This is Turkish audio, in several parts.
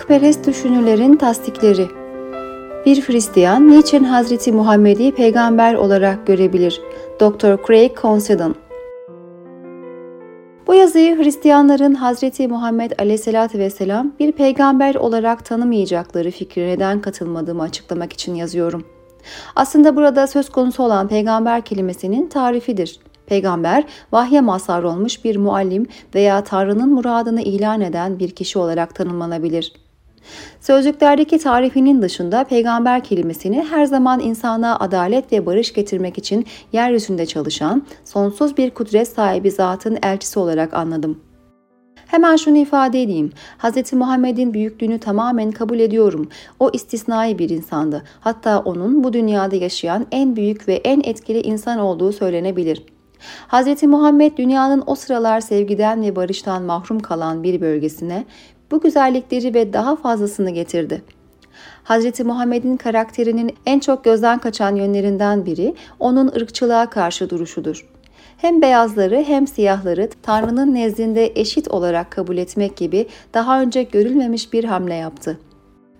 putperest düşünürlerin tasdikleri Bir Hristiyan niçin Hazreti Muhammed'i peygamber olarak görebilir? Dr. Craig Considon bu yazıyı Hristiyanların Hazreti Muhammed Aleyhisselatü Vesselam bir peygamber olarak tanımayacakları fikrine neden katılmadığımı açıklamak için yazıyorum. Aslında burada söz konusu olan peygamber kelimesinin tarifidir. Peygamber, vahye mazhar olmuş bir muallim veya Tanrı'nın muradını ilan eden bir kişi olarak tanımlanabilir. Sözlüklerdeki tarifinin dışında peygamber kelimesini her zaman insana adalet ve barış getirmek için yeryüzünde çalışan, sonsuz bir kudret sahibi zatın elçisi olarak anladım. Hemen şunu ifade edeyim. Hz. Muhammed'in büyüklüğünü tamamen kabul ediyorum. O istisnai bir insandı. Hatta onun bu dünyada yaşayan en büyük ve en etkili insan olduğu söylenebilir. Hz. Muhammed dünyanın o sıralar sevgiden ve barıştan mahrum kalan bir bölgesine bu güzellikleri ve daha fazlasını getirdi. Hz. Muhammed'in karakterinin en çok gözden kaçan yönlerinden biri onun ırkçılığa karşı duruşudur. Hem beyazları hem siyahları Tanrı'nın nezdinde eşit olarak kabul etmek gibi daha önce görülmemiş bir hamle yaptı.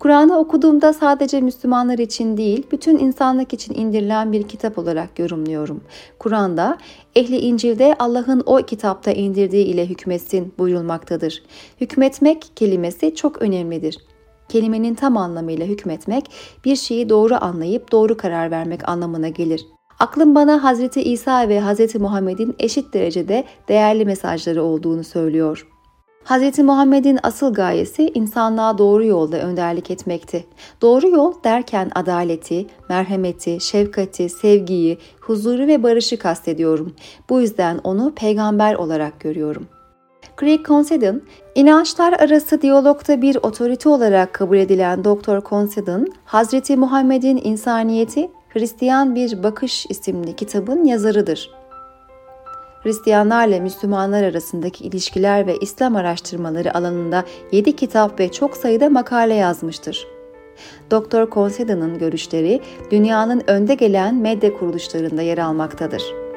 Kur'an'ı okuduğumda sadece Müslümanlar için değil, bütün insanlık için indirilen bir kitap olarak yorumluyorum. Kur'an'da ehli İncil'de Allah'ın o kitapta indirdiği ile hükmetsin buyurulmaktadır. Hükmetmek kelimesi çok önemlidir. Kelimenin tam anlamıyla hükmetmek, bir şeyi doğru anlayıp doğru karar vermek anlamına gelir. Aklım bana Hazreti İsa ve Hazreti Muhammed'in eşit derecede değerli mesajları olduğunu söylüyor. Hz. Muhammed'in asıl gayesi insanlığa doğru yolda önderlik etmekti. Doğru yol derken adaleti, merhameti, şefkati, sevgiyi, huzuru ve barışı kastediyorum. Bu yüzden onu peygamber olarak görüyorum. Craig Considon, inançlar arası diyalogta bir otorite olarak kabul edilen Dr. Considon, Hazreti Muhammed'in insaniyeti Hristiyan Bir Bakış isimli kitabın yazarıdır. Hristiyanlarla Müslümanlar arasındaki ilişkiler ve İslam araştırmaları alanında 7 kitap ve çok sayıda makale yazmıştır. Dr. Conseda'nın görüşleri dünyanın önde gelen medya kuruluşlarında yer almaktadır.